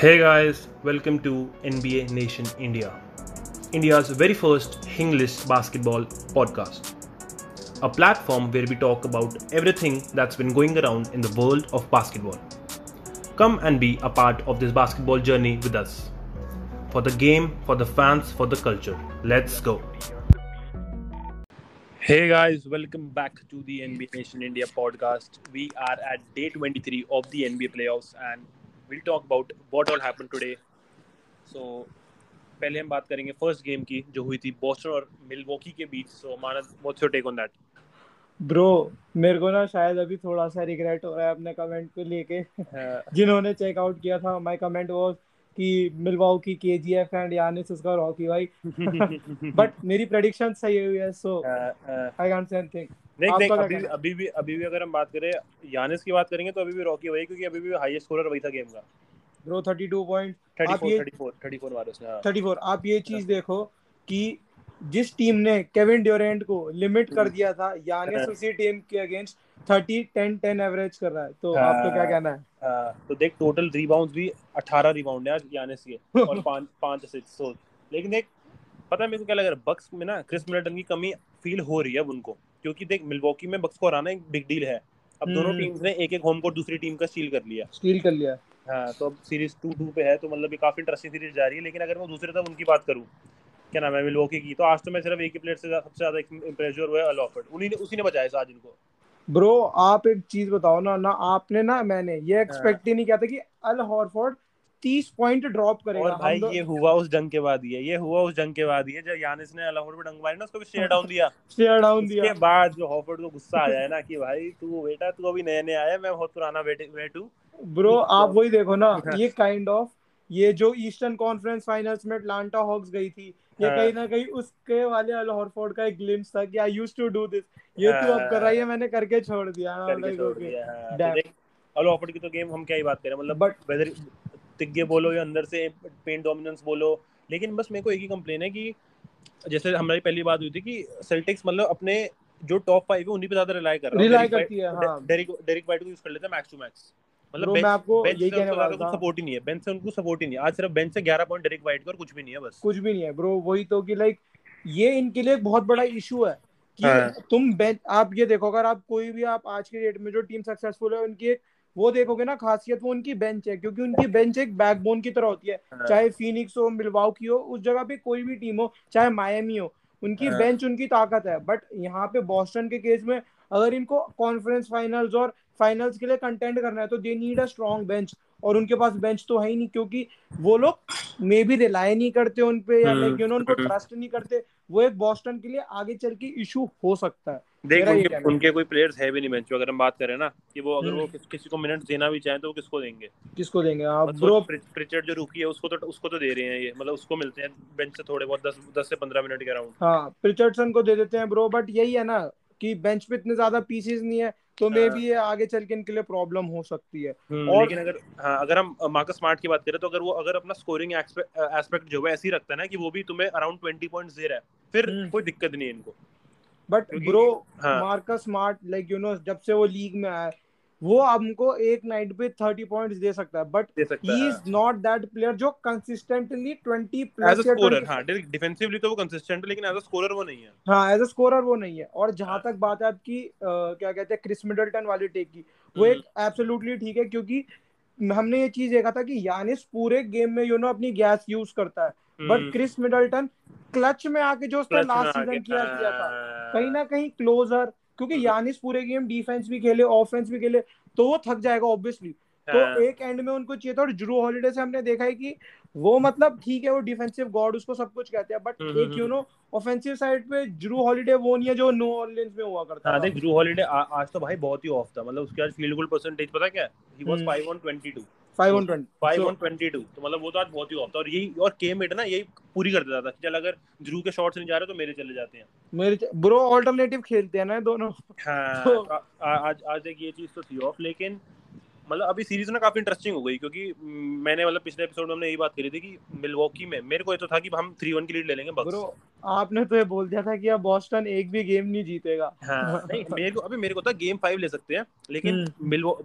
Hey guys, welcome to NBA Nation India, India's very first English basketball podcast. A platform where we talk about everything that's been going around in the world of basketball. Come and be a part of this basketball journey with us. For the game, for the fans, for the culture. Let's go. Hey guys, welcome back to the NBA Nation India podcast. We are at day 23 of the NBA playoffs and we'll talk about what all happened today. So पहले हम बात करेंगे first game की जो हुई थी Boston और Milwaukee के बीच। So Manas what's your take on that bro मेरे को ना शायद अभी थोड़ा सा रिग्रेट हो रहा है अपने कमेंट को लेके। जिन्होंने चेकआउट किया था माय कमेंट वाज कि मिलवाकी केजीएफ एंड यानिस उसका रॉकी भाई। बट मेरी प्रेडिक्शन सही हुई है सो आई कांट से एनीथिंग नहीं नहीं अभी अभी अभी भी अभी भी अगर हम बात करें यानिस की बात करेंगे तो अभी भी रॉकी वही क्योंकि अभी भी हाईएस्ट स्कोरर वही था गेम का। ब्रो 32 पॉइंट 34 34 34 मारे उसने 34 हाँ। आप ये चीज़ देखो कि जिस टीम ने केविन ड्यूरेंट को लिमिट कर हम्म। दिया था यानिस उसी टीम के अगेंस्ट 30 10 10 एवरेज कर रहा है। तो हाँ, आपको क्या कहना है? हाँ, तो देख टोटल रिबाउंड्स भी 18 रिबाउंड है आज यानिस के और पाँच पाँच असिस्ट सो लेकिन देख पता है मेरे को क्या लग रहा है बक्स में ना क्रिस मिडलटन की कमी फील हो रही है अब उनको। क्योंकि देख मिलवॉकी में बक्स को हराना एक बिग डील है। अब दोनों टीम्स हम्म। ने एक एक होम कोर्ट दूसरी टीम का स्टील कर लिया। स्टील कर लिया। हाँ तो अब सीरीज़ टू टू पे है तो मतलब ये काफ़ी इंटरेस्टिंग सीरीज़ जा रही है लेकिन अगर मैं दूसरे तरफ़ उनकी बात करूँ क्या नाम है मिलवॉकी की तो आज तो मैं सिर्फ़ एक ही प्लेयर से सबसे ज़्यादा इंप्रेस हुआ है अल उन्हीं ने उसी ने बचाया आज इनको। ब्रो आप एक चीज़ बताओ ना ना आपने ना मैंने ये एक्सपेक्ट हाँ। ही नहीं किया था कि अल हॉरफोर्ड तीस पॉइंट ड्रॉप करेगा और भाई ये हुआ उस जंग के बाद ही है ये हुआ उस जंग के बाद ही है जब यानिस ने अल हॉरफोर्ड डंक मारी ना उसको भी शेयर डाउन दिया। शेयर डाउन दिया। उसके बाद जो हॉरफोर्ड को गुस्सा आया है ना कि भाई तू बेटा तू अभी नए नए आया मैं बहुत पुराना वेट हूँ ब्रो आप वही देखो ना ये काइंड ऑफ़ ये जो ईस्टर्न कॉन्फ्रेंस फाइनल्स में अटलांटा हॉक्स गई थी ये हाँ। कहीं ना कहीं उसके वाले हॉरफोर्ड का एक ग्लिम्स था कि I used to do this ये तू अब कर रही है मैंने करके छोड़ दिया। करके छोड़ दिया हाँ। हॉरफोर्ड की तो गेम हम क्या ही बात करें मतलब बट वेदर तिग्गे बोलो या अंदर से पेंट डोमिनेंस बोलो। लेकिन बस मेरे को एक ही कंप्लेन है कि जैसे हमारी पहली बात हुई थी कि सेल्टिक्स मतलब अपने जो टॉप फाइव है उन्हीं पे ज़्यादा रिलाई कर रहा है। रिलाई करती है हाँ। डेरिक डेरिक वाइट को यूज़ कर लेते हैं मैक्स टू मैक्स मतलब मैं आपको यही कहने वाला था। सपोर्ट ही नहीं है। बेंच से उनको सपोर्ट ही नहीं है। आज सिर्फ़ बेंच से 11 पॉइंट डायरेक्ट वाइट का और कुछ भी नहीं है बस। कुछ भी नहीं है ब्रो वही तो कि लाइक ये इनके लिए बहुत बड़ा इशू है कि हाँ. तुम बेंच आप ये देखो अगर आप कोई भी आप आज के डेट में जो टीम सक्सेसफुल है उनकी एक वो देखोगे ना खासियत वो उनकी बेंच है क्योंकि उनकी बेंच एक बैकबोन की तरह होती है हाँ. चाहे फिनिक्स हो मिलवाओ की हो उस जगह पे कोई भी टीम हो चाहे मायमी हो उनकी हाँ. बेंच उनकी ताकत है बट यहाँ पे बॉस्टन के केस में अगर इनको कॉन्फ्रेंस फाइनल्स और फाइनल्स के लिए कंटेंट करना है तो they need a strong bench और उनके पास बेंच तो है ही नहीं क्योंकि वो लोग मे भी रिलाई नहीं करते उन पे या लाइक यू नो उनको ट्रस्ट नहीं करते। वो एक बॉस्टन के लिए आगे चल के इशू हो सकता है। देख उनके, उनके कोई प्लेयर्स है भी नहीं बेंच पे अगर हम बात करें ना कि वो अगर वो हम्म। किस, किसी को मिनट देना भी चाहे तो वो किसको देंगे? किसको देंगे? आप ब्रो प्रिचर्ड जो रुकी है उसको तो उसको तो दे रहे हैं ये मतलब उसको मिलते हैं बेंच से थोड़े बहुत 10 10 से 15 मिनट के अराउंड हाँ प्रिचर्डसन को दे देते हैं ब्रो बट यही है ना कि बेंच पे इतने ज़्यादा पीसेस नहीं है तो मे हाँ। भी ये आगे चल के इनके लिए प्रॉब्लम हो सकती है हम्म, और लेकिन अगर हाँ अगर हम मार्कस स्मार्ट की बात करें तो अगर वो अगर अपना स्कोरिंग एस्पेक्ट जो है ऐसे ही रखता है ना कि वो भी तुम्हें अराउंड ट्वेंटी पॉइंट दे रहा है फिर हम्म। कोई दिक्कत नहीं है इनको but bro Marcus Smart like you know जब से वो लीग में आया वो हमको एक नाइट पे थर्टी पॉइंट्स दे सकता है but he is not that player जो कंसिस्टेंटली ट्वेंटी प्लस स्कोरर हाँ डिफेंसिवली तो वो कंसिस्टेंट लेकिन एज अ स्कोरर वो नहीं है। हाँ एज अ स्कोरर वो नहीं है। और जहाँ हाँ। तक बात है आपकी क्या कहते हैं क्रिस मिडलटन वाली टेक की वो एक एब्सोल्युटली ठीक है क्योंकि हमने ये चीज़ देखा था कि यानिस पूरे गेम में यू नो अपनी गैस यूज़ करता है। बट क्रिस मिडलटन क्लच में आके जो उसने लास्ट सीज़न किया किया था कहीं ना कहीं क्लोजर क्योंकि यानिस पूरे गेम डिफेंस भी खेले ऑफेंस भी खेले तो वो थक जाएगा ऑब्वियसली तो हाँ। एक एंड में उनको चाहिए था और ड्रू हॉलीडे से हमने देखा है कि वो मतलब ठीक है वो डिफेंसिव गॉड उसको सब कुछ कहते हैं बट एक यू नो ऑफेंसिव साइड पे ड्रू हॉलीडे वो नहीं है जो नो ऑर्लियंस में हुआ करता हाँ देख ड्रू हॉलीडे आज तो भाई बहुत ही ऑफ़ था मतलब उसके आज फ़ील्ड गोल परसेंटेज पता क्या? He was 5 on 22 5 on 20 5 on 22 तो मतलब वो तो आज बहुत ही ऑफ़ था और यही और के मेट ना यही पूरी कर देता था चल अगर ड्रू के शॉट्स नहीं जा रहे तो मेरे चले जाते हैं। मेरे ब्रो अल्टरनेटिव खेलते हैं ना दोनों। हाँ तो, आज आज एक ये चीज़ तो थी ऑफ़ लेकिन मतलब अभी सीरीज़ ना काफ़ी इंटरेस्टिंग हो गई क्योंकि मैंने मतलब पिछले एपिसोड में हमने यही बात करी थी कि मिलवॉकी में मेरे को ये तो था कि हम 3-1 की लीड ले लेंगे बक्स ब्रो आपने तो ये बोल दिया था कि अब बॉस्टन एक भी गेम नहीं जीतेगा। हाँ नहीं मेरे को अभी मेरे को था गेम 5 ले सकते हैं लेकिन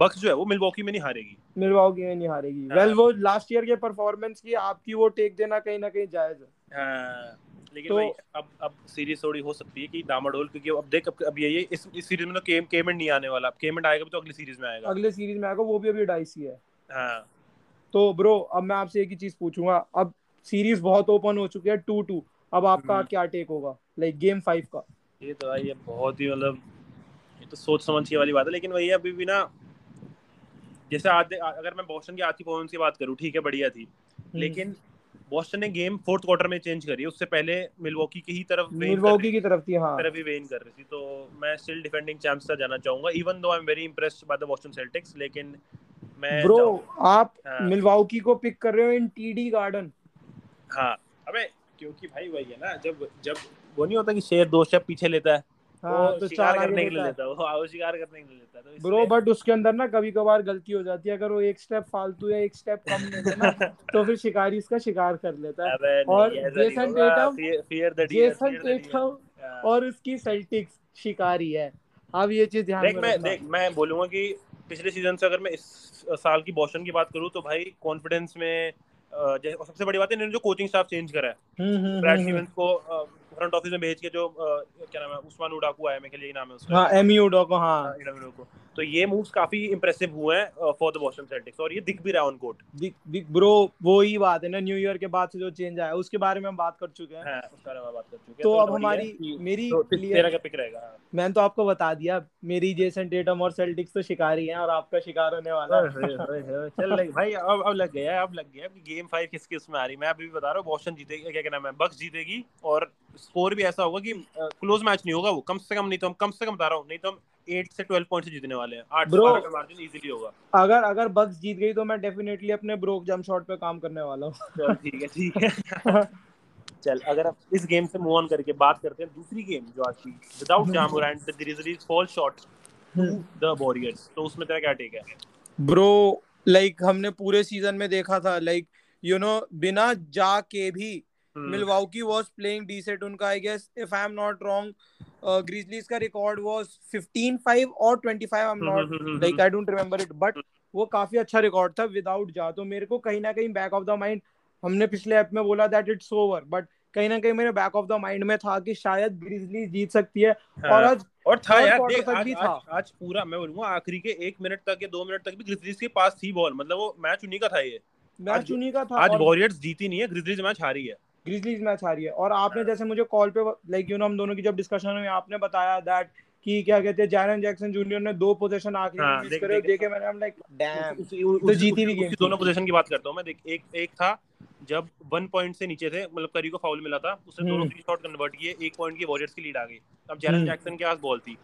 बक्स जो है वो मिलवॉकी में नहीं हारेगी। मिलवॉकी में नहीं हारेगी। वेल वो लास्ट ईयर के परफॉर्मेंस की आपकी वो टेक देना कहीं ना कहीं जायज़ है। हाँ। लेकिन तो, भाई अब अब सीरीज़ थोड़ी हो सकती है कि डामाडोल क्योंकि अब देख अब, अब ये इस इस सीरीज़ में तो केम केमेंट नहीं आने वाला। केमेंट आएगा तो अगली सीरीज़ में आएगा। अगले सीरीज़ में आएगा वो भी अभी डाइसी है। हाँ। तो ब्रो अब मैं आपसे एक ही चीज़ पूछूँगा। अब सीरीज़ बहुत ओपन हो चुकी है टू टू अब आपका हम्म। क्या टेक होगा? लाइक गेम फाइव का। ये तो भाई ये बहुत ही मतलब ये तो सोच समझ के वाली बात है। लेकिन वही अभी भी ना जैसे आज अगर मैं बोस्टन की की परफॉर्मेंस की बात करूँ ठीक है बढ़िया थी। हम्म। लेकिन बॉस्टन ने गेम फोर्थ क्वार्टर में चेंज करी उससे पहले मिलवॉकी की ही तरफ़ मिलवॉकी की तरफ़ थी हाँ। तरफ़ ही वेन कर रही थी। तो मैं स्टिल डिफेंडिंग चैंपियंस का जाना चाहूँगा even though I am very impressed by the Boston Celtics लेकिन मैं ब्रो आप मिलवॉकी हाँ। को पिक कर रहे हो इन टीडी गार्डन हाँ। अबे क्योंकि भाई वही है ना जब जब वो नहीं होता कि शेर दो स्टेप पीछे लेता है हाँ, तो शिकार करने के लिए लेता है वो शिकार करने के लिए लेता है तो ब्रो बट उसके अंदर ना कभी कभार गलती हो जाती है अगर वो एक स्टेप फालतू या एक स्टेप कम ले ना तो फिर शिकारी इसका शिकार कर लेता है। और जेसन टेटम जेसन टेटम और उसकी सेल्टिक्स शिकारी है। अब ये चीज़ ध्यान देख मैं देख मैं बोलूँगा कि पिछले सीज़न से अगर मैं इस साल की बॉस्टन की बात करूँ तो भाई कॉन्फिडेंस में सबसे बड़ी बात है इन्होंने जो कोचिंग स्टाफ चेंज करा है। Brad hmm, Stevens hmm, hmm. को फ्रंट ऑफ़िस में भेज के जो क्या नाम है उस्मान उडाकू आया मेरे लिए नाम है उसका। हाँ एमयू उडाकू हाँ। उडाकू तो ये मूव्स काफ़ी इंप्रेसिव हुए हैं फॉर द बॉस्टन सेल्टिक्स और ये दिख भी रहा है ऑन कोर्ट दिख दिख ब्रो वो ही बात है ना न्यू ईयर के बाद से जो चेंज आया उसके बारे में हम बात कर चुके हैं। हाँ उसके बारे में बात कर चुके हैं तो, तो अब हमारी मेरी तो तेरा क्या पिक रहेगा? मैंने तो आपको बता दिया मेरी जेसन टेटम और सेल्टिक्स तो शिकारी हैं और आपका शिकार होने वाला है। चल भाई अब अब लग गया अब लग गया गेम 5 किस किसमें आ रही मैं अभी बता रहा हूँ बॉस्टन जीतेगी क्या क्या नाम है बक्स जीतेगी और स्कोर भी ऐसा होगा कि क्लोज मैच नहीं होगा वो कम से कम नहीं तो हम कम से कम बता रहा हूँ नहीं तो हम एट से ट्वेल्व पॉइंट से जीतने वाले हैं। आठ ब्रो का मार्जिन इजीली होगा। अगर अगर बक्स जीत गई तो मैं डेफिनेटली अपने ब्रोक जंप शॉट पे काम करने वाला हूँ। ठीक है ठीक है। चल अगर आप इस गेम से मूव ऑन करके बात करते हैं दूसरी गेम जो आज की without Ja Morant the Grizzlies fall short to the Warriors तो उसमें तेरा क्या टेक है? ब्रो लाइक like, हमने पूरे सीज़न में देखा था लाइक यू नो बिना जा के भी मिलवाउकी वाज प्लेइंग डीसेंट उनका I guess if I am not wrong Grizzlies का रिकॉर्ड वाज 15 5 और 25 I am not like I don't remember it but वो काफ़ी अच्छा रिकॉर्ड था विदाउट जा तो मेरे को कहीं ना कहीं बैक ऑफ़ द माइंड हमने पिछले ऐप में बोला दैट इट्स ओवर बट कहीं ना कहीं मेरे बैक ऑफ़ द माइंड में था कि शायद ग्रिजली जीत सकती है हाँ, और आज और था यार देख आज, था। आज, आज पूरा मैं बोलूँगा आखिरी के एक मिनट तक या दो मिनट तक भी ग्रिजलीज के पास थी बॉल मतलब वो मैच उन्हीं का था ये। मैच उन्हीं का था आज वॉरियर्स जीती नहीं है ग्रिजलीज मैच हारी है। ग्रिजलीज मैच हारी है। और आपने हाँ। जैसे मुझे कॉल पे लाइक यू नो हम दोनों की जब डिस्कशन हुई आपने बताया दैट कि क्या कहते हैं जैरन जैक्सन जूनियर ने दो पोजीशन आखिरी में मिस करे देखे मैंने हम लाइक डैम तो जीती भी गेम दोनों पोजीशन की बात करता हूँ मैं। देख एक एक था जब वन पॉइंट से नीचे थे मतलब करी को फाउल मिला था उसने दोनों थ्री शॉट कन्वर्ट किए एक पॉइंट की वॉरियर्स की लीड आ गई। अब जैरन जैक्सन के पास बॉल थी।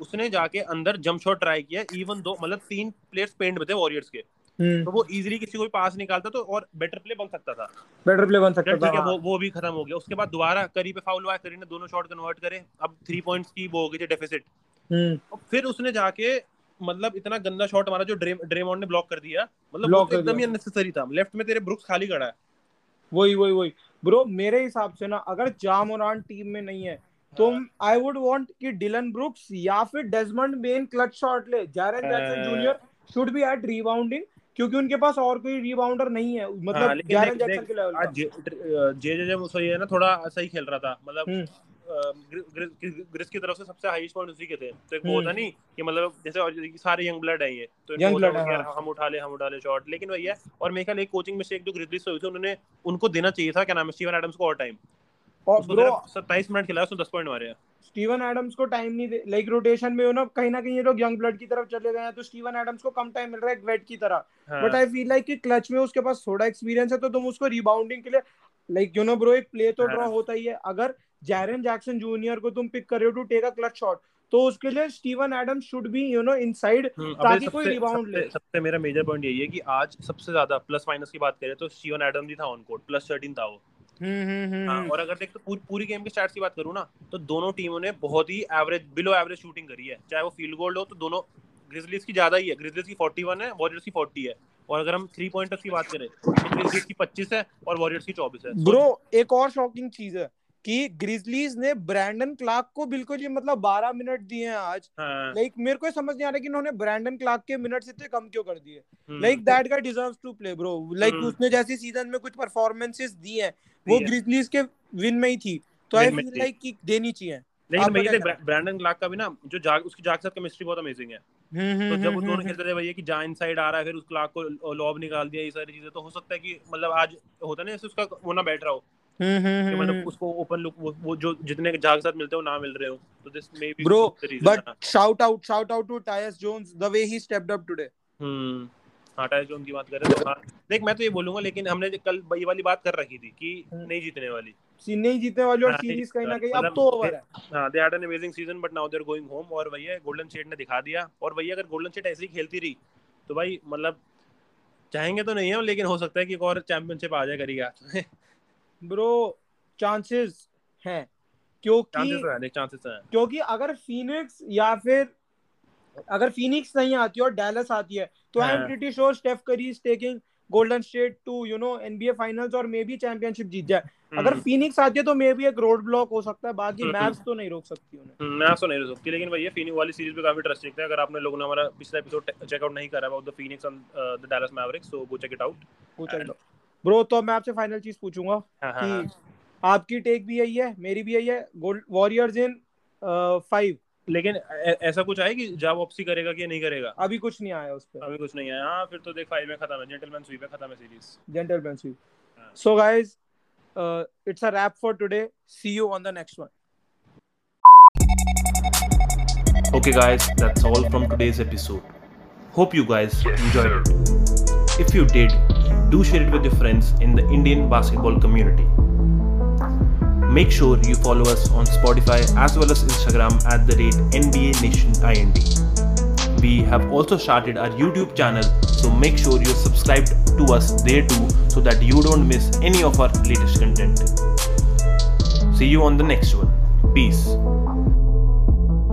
उसने जाके अंदर जंप शॉट ट्राई किया इवन दो मतलब तीन प्लेयर्स पेंट में थे वॉरियर्स के। तो वो इजीली किसी को भी पास निकालता तो और बेटर प्ले बन सकता था। बेटर प्ले बन सकता था है। वो वो भी खत्म हो गया। उसके बाद दोबारा करी पे फाउल हुआ करी ने दोनों शॉट कन्वर्ट करे। अब थ्री पॉइंट्स की वो हो गई थी डेफिसिट हम्म। फिर उसने जाके मतलब इतना गंदा शॉट मारा जो ड्रेमॉन्ड ने ब्लॉक कर दिया। मतलब तो एकदम ही अननेसेसरी था। लेफ़्ट में तेरे ब्रुक्स खाली खड़ा है। वही वही वही। ब्रो मेरे हिसाब से ना अगर जामोरान टीम में नहीं है तो आई वुड वांट कि डिलन ब्रुक्स या फिर डेजमंड बेन क्लच शॉट ले। Jaren Jackson junior should be at rebounding क्योंकि उनके पास और कोई रिबाउंडर नहीं है मतलब जैरन जैक्सन के लेवल आज जे जे जे मुसो ये ना थोड़ा सही खेल रहा था मतलब हम्म। ग्रिस की तरफ़ से सबसे हाईएस्ट पॉइंट उसी के थे तो एक वो होता हम्म। नहीं कि मतलब जैसे सारे यंग ब्लड है ये तो यंग ब्लड हाँ। हम उठा ले हम उठा ले शॉट लेकिन वही है और मेरे ख्याल एक कोचिंग मिस्टेक जो ग्रिजलीज से हुई थी उन्होंने उनको देना चाहिए था क्या नाम है स्टीवन एडम्स को और टाइम और ब्रो 27 मिनट खेला उसने 10 पॉइंट मारे हैं। स्टीवन एडम्स को टाइम नहीं दे लाइक रोटेशन में हो ना कहीं ना कहीं ये लोग यंग ब्लड की तरफ़ चले गए हैं तो स्टीवन एडम्स को कम टाइम मिल रहा है वेट की तरह। बट आई फील लाइक कि क्लच में उसके पास थोड़ा एक्सपीरियंस है तो तुम उसको रिबाउंडिंग के लिए लाइक यू नो ब्रो एक प्ले तो ड्रॉ हाँ। होता ही है। अगर जैरन जैक्सन जूनियर को तुम पिक कर रहे हो to take a clutch shot तो उसके लिए Steven Adams should be you know inside ताकि कोई रिबाउंड ले। सबसे मेरा मेजर पॉइंट यही है कि आज सबसे ज़्यादा प्लस माइनस की बात करें तो स्टीवन एडम्स ही था ऑन कोर्ट प्लस 13 था वो। हाँ, और अगर देख तो पूरी पूरी गेम के स्टार्ट की बात करूँ ना तो दोनों टीमों ने बहुत ही एवरेज बिलो एवरेज शूटिंग करी है। चाहे वो फ़ील्ड गोल्ड हो तो दोनों ग्रिजलीज की ज़्यादा ही है। ग्रिजलीज की 41 है वॉरियर्स की 40 है। और अगर हम थ्री पॉइंटर्स की बात करें तो ग्रिजलीज की 25 है और वॉरियर्स की 24 है। ब्रो एक और शॉकिंग चीज़ है। कि ग्रिजलीज ने ब्रैंडन क्लार्क को बिल्कुल ही मतलब 12 मिनट दिए हैं आज। हाँ। लाइक मेरे को समझ नहीं आ रहा कि इन्होंने ब्रैंडन क्लार्क के मिनट्स इतने कम क्यों कर दिए। Like that guy deserves to play bro like उसने जैसे सीज़न में कुछ परफॉर्मेंसेस दी हैं वो ग्रिजलीज के विन में ही थी। तो आई फील लाइक कि देनी चाहिए। लेकिन भैया ब्रैंडन क्लार्क का भी ना जो जाग उसकी जाग साथ केमिस्ट्री बहुत अमेजिंग है। तो जब वो दोनों खेलते थे भैया कि जहाँ इनसाइड आ रहा है फिर उस क्लार्क को लॉब निकाल दिया ये सारी चीज़ें तो हो सकता है कि मतलब आज होता ना जैसे उसका वो ना बैठ रहा हो। कि मतलब उसको ओपन लुक वो, वो जो जितने जाग साथ मिलते हो ना मिल रहे हो। तो this maybe bro but shout out shout out to Tyus Jones the way he stepped up today hmm हाँ टायस जोन्स की बात कर रहे हैं। तो हाँ देख मैं तो ये बोलूँगा लेकिन हमने कल ये वाली बात कर रखी थी कि नहीं जीतने वाली। नहीं जीतने वाली और सीरीज़ कहीं ना कहीं अब तो ओवर है। हाँ they had an amazing season but now they are going home और भैया गोल्डन स्टेट ने दिखा दिया। और भैया अगर गोल्डन स्टेट ऐसे ही खेलती रही तो भाई मतलब चाहेंगे तो नहीं है लेकिन हो सकता है कि एक और चैंपियनशिप आ जाए करेगा ब्रो चांसेस हैं। क्योंकि चांसेस हैं क्योंकि अगर फीनिक्स या फिर अगर फीनिक्स नहीं आती और डैलस आती है तो I am pretty sure Steph Curry is taking Golden State to you know NBA finals और मे बी चैंपियनशिप जीत जाए। अगर फीनिक्स आती है तो मे बी एक रोड ब्लॉक हो सकता है बाकी मैप्स तो नहीं रोक सकती उन्हें। मैप्स तो नहीं रोक सकती लेकिन भैया फीनिक्स वाली सीरीज़ पे काफ़ी ट्रस्ट रखते हैं। अगर आपने लोगों ने हमारा पिछला एपिसोड चेकआउट नहीं करा about the Phoenix and the Dallas Mavericks so go check it out go check it out bro तो मैं आपसे फाइनल चीज़ पूछूँगा हाँ, हाँ, कि आपकी टेक भी यही है मेरी भी यही है गोल्ड वॉरियर्स इन फाइव लेकिन ऐसा कुछ आया कि जॉब वापसी करेगा कि नहीं करेगा? अभी कुछ नहीं आया उस पे अभी कुछ नहीं आया। हाँ फिर तो देख फाइव में खत्म है। जेंटलमैन स्वीप है खत्म है series gentleman sweep so guys it's a wrap for today see you on the next one Okay guys, that's all from today's episode. Hope you guys enjoyed it. If you did, do share it with your friends in the Indian basketball community. Make sure you follow us on Spotify as well as Instagram at the rate NBA Nation IND. We have also started our YouTube channel, so make sure you're subscribed to us there too so that you don't miss any of our latest content. See you on the next one. Peace.